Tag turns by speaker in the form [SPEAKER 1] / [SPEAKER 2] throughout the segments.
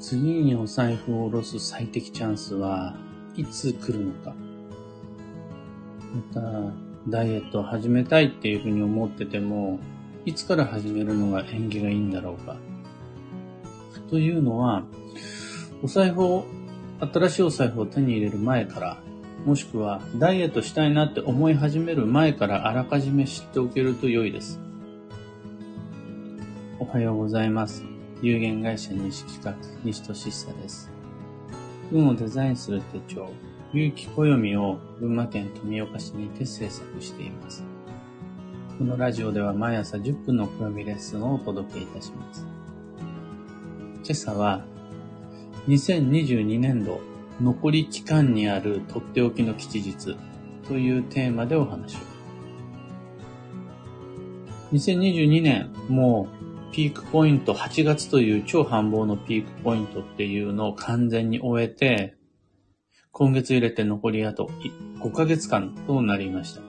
[SPEAKER 1] 次にお財布を下ろす最適チャンスはいつ来るのか。また、ダイエットを始めたいっていうふうに思ってても、いつから始めるのが縁起がいいんだろうか。というのは、お財布を、新しいお財布を手に入れる前から、もしくはダイエットしたいなって思い始める前からあらかじめ知っておけると良いです。おはようございます。有限会社西企画、西俊久です。運をデザインする手帳、有機暦を群馬県富岡市にて制作しています。このラジオでは毎朝10分の暦レッスンをお届けいたします。今朝は、2022年度残り期間にあるとっておきの吉日というテーマでお話を。2022年、もうピークポイント、8月という超繁忙のピークポイントっていうのを完全に終えて、今月入れて残りあと5ヶ月間となりました。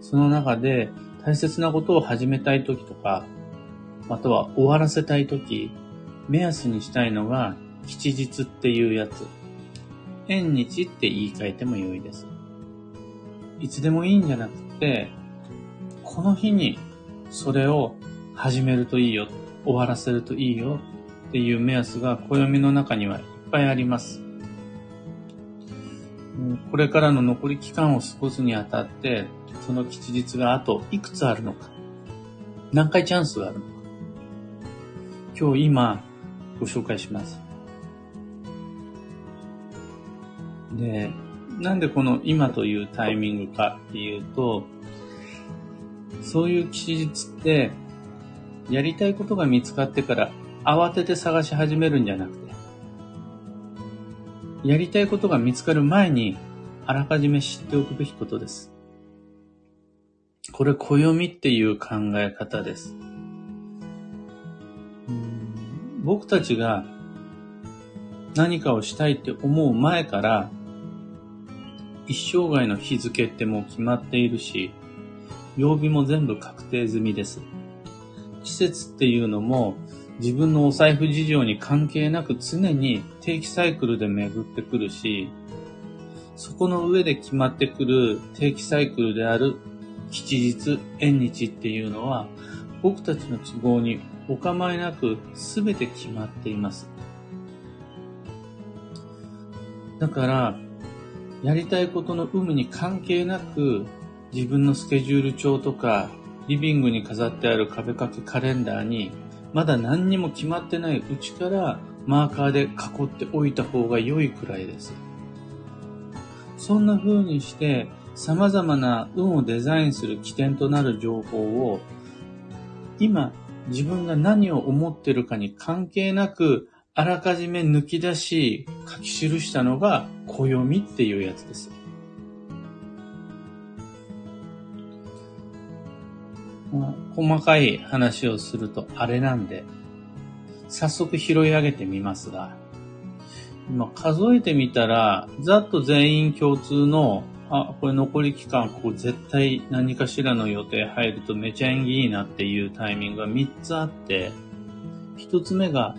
[SPEAKER 1] その中で大切なことを始めたい時とか、または終わらせたい時、目安にしたいのが吉日っていうやつ。縁日って言い換えても良いです。いつでもいいんじゃなくて、この日にそれを始めるといいよ、終わらせるといいよっていう目安が暦の中にはいっぱいあります。これからの残り期間を過ごすにあたって、その吉日があといくつあるのか、何回チャンスがあるのか、今日今ご紹介します。で、なんでこの今というタイミングかっていうと、そういう吉日ってやりたいことが見つかってから慌てて探し始めるんじゃなくて、やりたいことが見つかる前にあらかじめ知っておくべきことです。これ、暦っていう考え方です。僕たちが何かをしたいって思う前から、一生涯の日付ってもう決まっているし、曜日も全部確定済みです。季節っていうのも自分のお財布事情に関係なく常に定期サイクルで巡ってくるし、そこの上で決まってくる定期サイクルである吉日、縁日っていうのは僕たちの都合にお構いなく全て決まっています。だから、やりたいことの有無に関係なく自分のスケジュール帳とかリビングに飾ってある壁掛けカレンダーに、まだ何にも決まってないうちからマーカーで囲っておいた方が良いくらいです。そんな風にして様々な運をデザインする起点となる情報を今自分が何を思ってるかに関係なくあらかじめ抜き出し書き記したのが暦っていうやつです。細かい話をするとあれなんで、早速拾い上げてみますが、今数えてみたら、ざっと全員共通の、あ、これ残り期間、ここ絶対何かしらの予定入るとめちゃ縁起いいなっていうタイミングが3つあって、1つ目が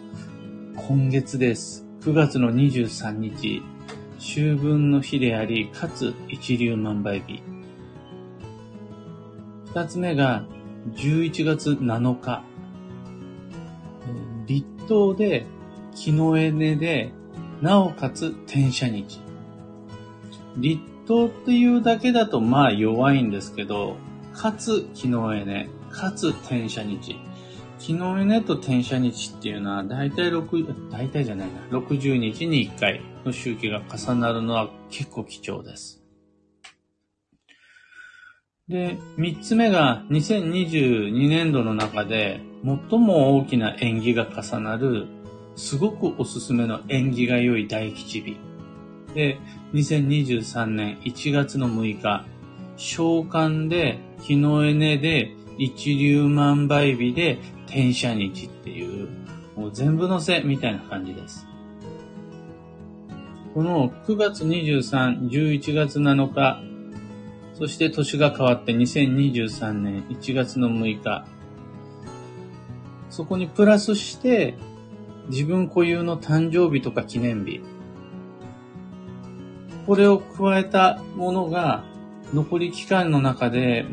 [SPEAKER 1] 今月です。9月の23日、秋分の日であり、かつ一粒万倍日。2つ目が11月7日、立冬で、木のエネで、なおかつ転写日。立冬っていうだけだとまあ弱いんですけど、かつ木のエネ、かつ転写日。木のエネと転写日っていうのは大体6、大体じゃないな、60日に1回の周期が重なるのは結構貴重です。で、三つ目が2022年度の中で最も大きな縁起が重なるすごくおすすめの縁起が良い大吉日。で、2023年1月の6日、召喚で、日のエネで、一粒万倍日で、転写日っていう、もう全部のせみたいな感じです。この9月23、11月7日、そして年が変わって2023年1月の6日。そこにプラスして、自分固有の誕生日とか記念日、これを加えたものが残り期間の中で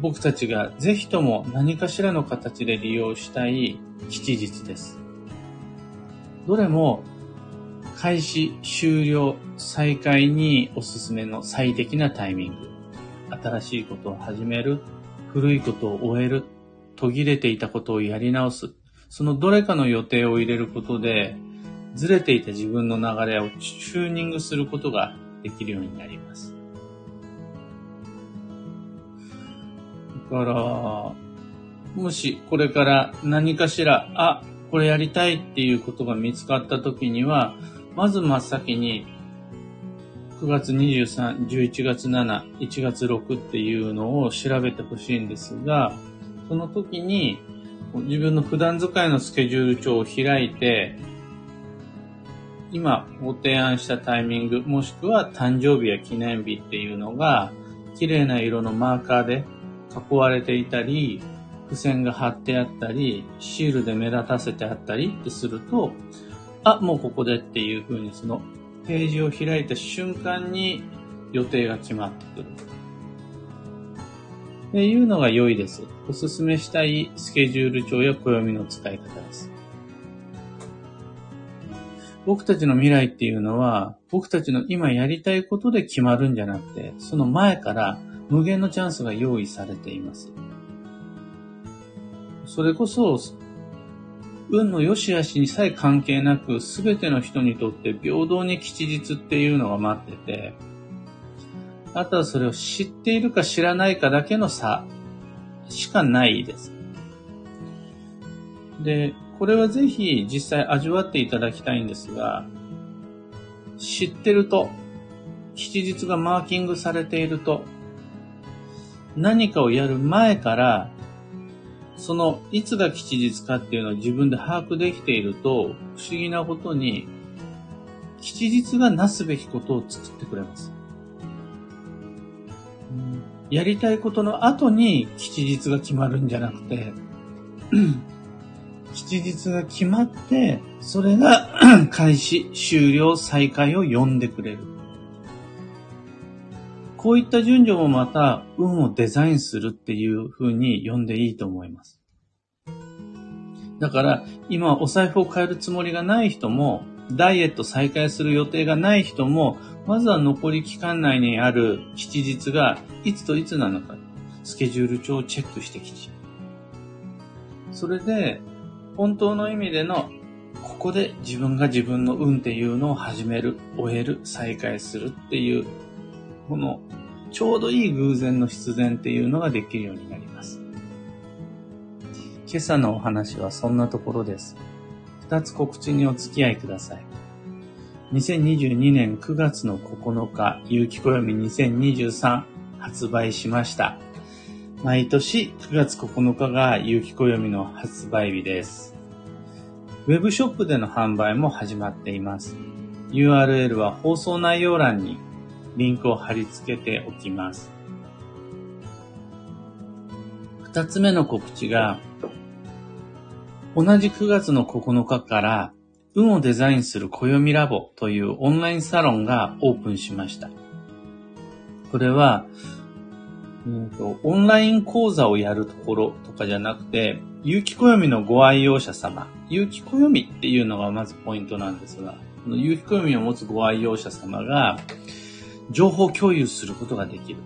[SPEAKER 1] 僕たちがぜひとも何かしらの形で利用したい吉日です。どれも開始、終了、再開におすすめの最適なタイミング。新しいことを始める、古いことを終える、途切れていたことをやり直す。そのどれかの予定を入れることで、ずれていた自分の流れをチューニングすることができるようになります。だから、もしこれから何かしら、あ、これやりたいっていうことが見つかった時には、まず真っ先に9月23、11月7、1月6っていうのを調べてほしいんですが、その時に自分の普段使いのスケジュール帳を開いて、今ご提案したタイミング、もしくは誕生日や記念日っていうのが、綺麗な色のマーカーで囲われていたり、付箋が貼ってあったり、シールで目立たせてあったりってすると、あ、もうここでっていう風にそのページを開いた瞬間に予定が決まってくる。っていうのが良いです。おすすめしたいスケジュール帳や暦の使い方です。僕たちの未来っていうのは、僕たちの今やりたいことで決まるんじゃなくて、その前から無限のチャンスが用意されています。それこそ、運の良し悪しにさえ関係なく、すべての人にとって平等に吉日っていうのが待ってて、あとはそれを知っているか知らないかだけの差しかないです。で、これはぜひ実際味わっていただきたいんですが、知ってると、吉日がマーキングされていると、何かをやる前から、そのいつが吉日かっていうのを自分で把握できていると、不思議なことに、吉日がなすべきことを作ってくれます。やりたいことの後に吉日が決まるんじゃなくて、吉日が決まって、それが 開始、終了、再開を呼んでくれる。こういった順序もまた運をデザインするっていう風に読んでいいと思います。だから今お財布を変えるつもりがない人も、ダイエット再開する予定がない人も、まずは残り期間内にある吉日がいつといつなのか、スケジュール帳をチェックしてきち。それで、本当の意味での、ここで自分が自分の運っていうのを始める、終える、再開するっていうこのちょうどいい偶然の必然っていうのができるようになります。今朝のお話はそんなところです。二つ告知にお付き合いください。2022年9月の9日、有機暦2023発売しました。毎年9月9日が有機暦の発売日です。ウェブショップでの販売も始まっています。URL は放送内容欄にリンクを貼り付けておきます。二つ目の告知が、同じ9月の9日から運をデザインする暦ラボというオンラインサロンがオープンしました。これは、うんと、オンライン講座をやるところとかじゃなくて、有機暦のご愛用者様、有機暦っていうのがまずポイントなんですが、この有機暦を持つご愛用者様が、情報共有することができる。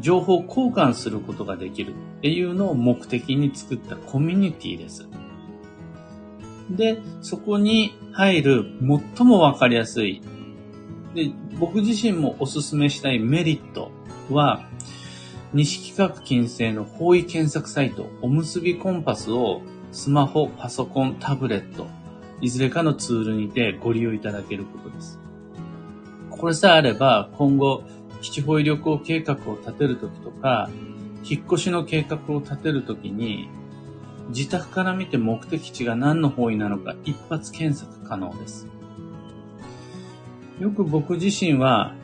[SPEAKER 1] 情報交換することができるっていうのを目的に作ったコミュニティです。で、そこに入る最もわかりやすい。で、僕自身もおすすめしたいメリットは、西企画金星の方位検索サイト、おむすびコンパスをスマホ、パソコン、タブレット、いずれかのツールにてご利用いただけることです。これさえあれば、今後、基地保医旅行計画を立てるときとか、引っ越しの計画を立てるときに、自宅から見て目的地が何の方位なのか一発検索可能です。よく僕自身は、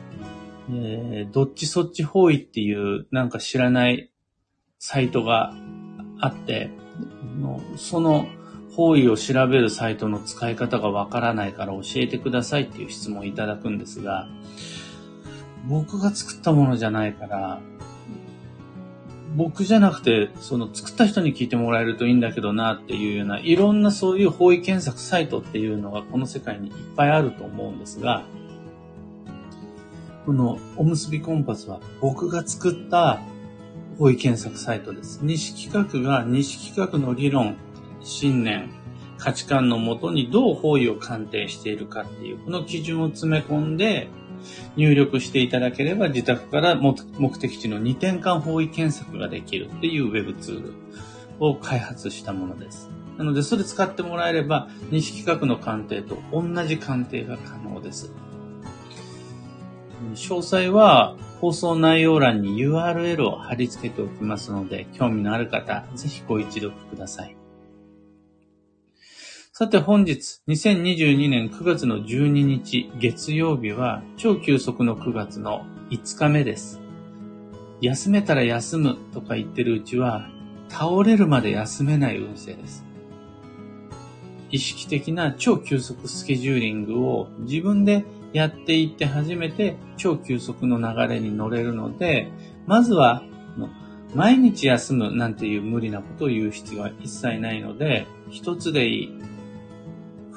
[SPEAKER 1] えー、どっちそっち方位っていうなんか知らないサイトがあって、その方位を調べるサイトの使い方がわからないから教えてくださいっていう質問をいただくんですが、僕が作ったものじゃないから、僕じゃなくて、その作った人に聞いてもらえるといいんだけどなっていうような、いろんなそういう方位検索サイトっていうのがこの世界にいっぱいあると思うんですが、このおむすびコンパスは僕が作った方位検索サイトです。西企画が西企画の理論、信念、価値観のもとにどう方位を鑑定しているかっていう、この基準を詰め込んで入力していただければ自宅から目的地の2点間方位検索ができるっていう Web ツールを開発したものです。なので、それ使ってもらえれば、西企画の鑑定と同じ鑑定が可能です。詳細は放送内容欄に URL を貼り付けておきますので、興味のある方、ぜひご一読ください。さて本日、2022年9月の12日月曜日は、超急速の9月の5日目です。休めたら休むとか言ってるうちは、倒れるまで休めない運勢です。意識的な超急速スケジューリングを自分でやっていって初めて超急速の流れに乗れるので、まずは毎日休むなんていう無理なことを言う必要は一切ないので、一つでいい。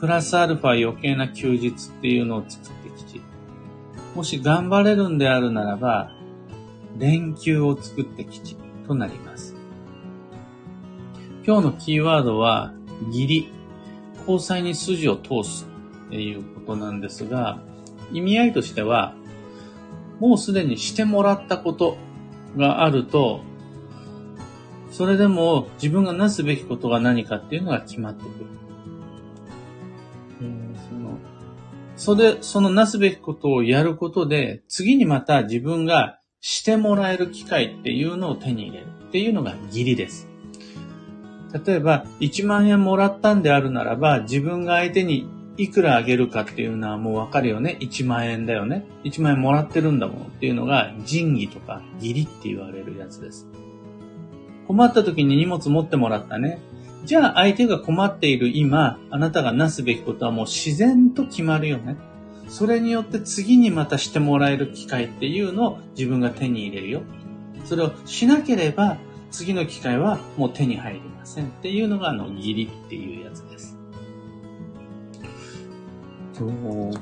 [SPEAKER 1] プラスアルファ余計な休日っていうのを作ってきち。もし頑張れるんであるならば、連休を作ってきちとなります。今日のキーワードは、義理。交際に筋を通すっていうことなんですが、意味合いとしては、もうすでにしてもらったことがあると、それでも自分がなすべきことが何かっていうのが決まってくる。それ、そのなすべきことをやることで、次にまた自分がしてもらえる機会っていうのを手に入れるっていうのが義理です。例えば、1万円もらったんであるならば、自分が相手にいくらあげるかっていうのはもうわかるよね。1万円だよね。1万円もらってるんだもんっていうのが仁義とか義理って言われるやつです。困った時に荷物持ってもらったね。じゃあ相手が困っている今、あなたがなすべきことはもう自然と決まるよね。それによって次にまたしてもらえる機会っていうのを自分が手に入れるよ。それをしなければ次の機会はもう手に入りませんっていうのがあの義理っていうやつです。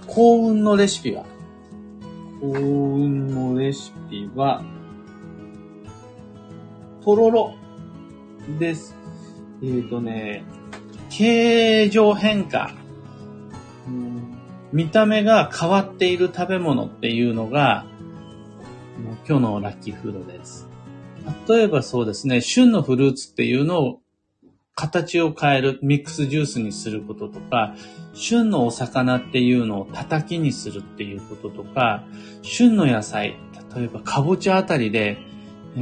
[SPEAKER 1] 幸運のレシピは？幸運のレシピはとろろです。えっ、ー、とね、形状変化、うん。見た目が変わっている食べ物っていうのが、今日のラッキーフードです。例えばそうですね、旬のフルーツっていうのを形を変える、ミックスジュースにすることとか、旬のお魚っていうのを叩きにするっていうこととか、旬の野菜、例えばかぼちゃあたりで、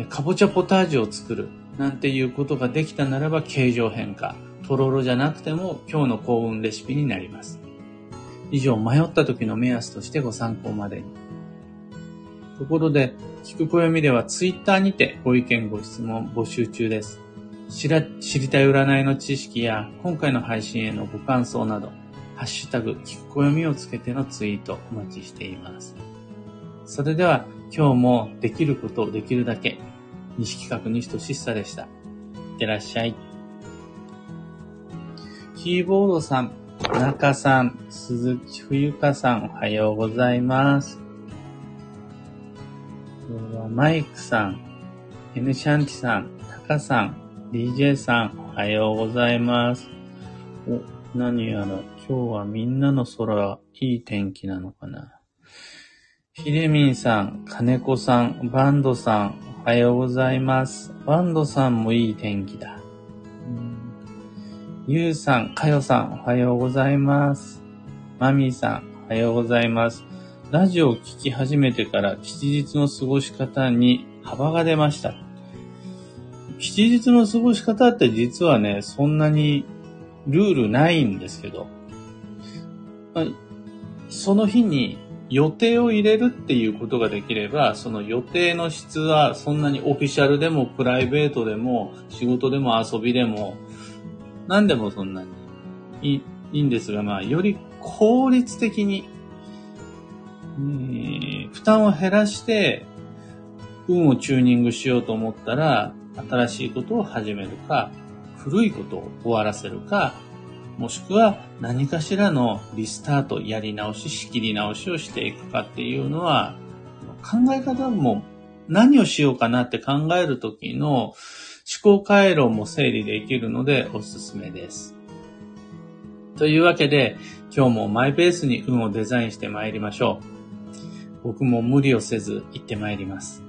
[SPEAKER 1] かぼちゃポタージュを作る。なんていうことができたならば形状変化。とろろじゃなくても今日の幸運レシピになります。以上、迷った時の目安としてご参考までに。ところで、聞く暦ではツイッターにてご意見ご質問募集中です。知ら知りたい占いの知識や今回の配信へのご感想など、ハッシュタグ、聞く暦をつけてのツイートお待ちしています。それでは今日もできることをできるだけ西企画西俊久でした。いってらっしゃい。キーボードさん、中さん、鈴木冬香さん、おはようございます。今日はマイクさん、N シャンチさん、タカさん、DJ さん、おはようございます。お、何やら、今日はみんなの空、いい天気なのかな。ひでみんさん、金子さん、バンドさん、おはようございます。バンドさんもいい天気だ。ゆうさん、かよさん、おはようございます。マミーさん、おはようございます。ラジオを聴き始めてから吉日の過ごし方に幅が出ました。吉日の過ごし方って実はね、そんなにルールないんですけど、その日に予定を入れるっていうことができれば、その予定の質はそんなにオフィシャルでもプライベートでも仕事でも遊びでも何でもそんなにいいいいんですが、まあ、より効率的に、えー負担を減らして、運をチューニングしようと思ったら、新しいことを始めるか、古いことを終わらせるか、もしくは何かしらのリスタート、やり直し、仕切り直しをしていくかっていうのは、考え方も何をしようかなって考えるときの思考回路も整理できるのでおすすめです。というわけで、今日もマイペースに運をデザインして参りましょう。僕も無理をせず行って参ります。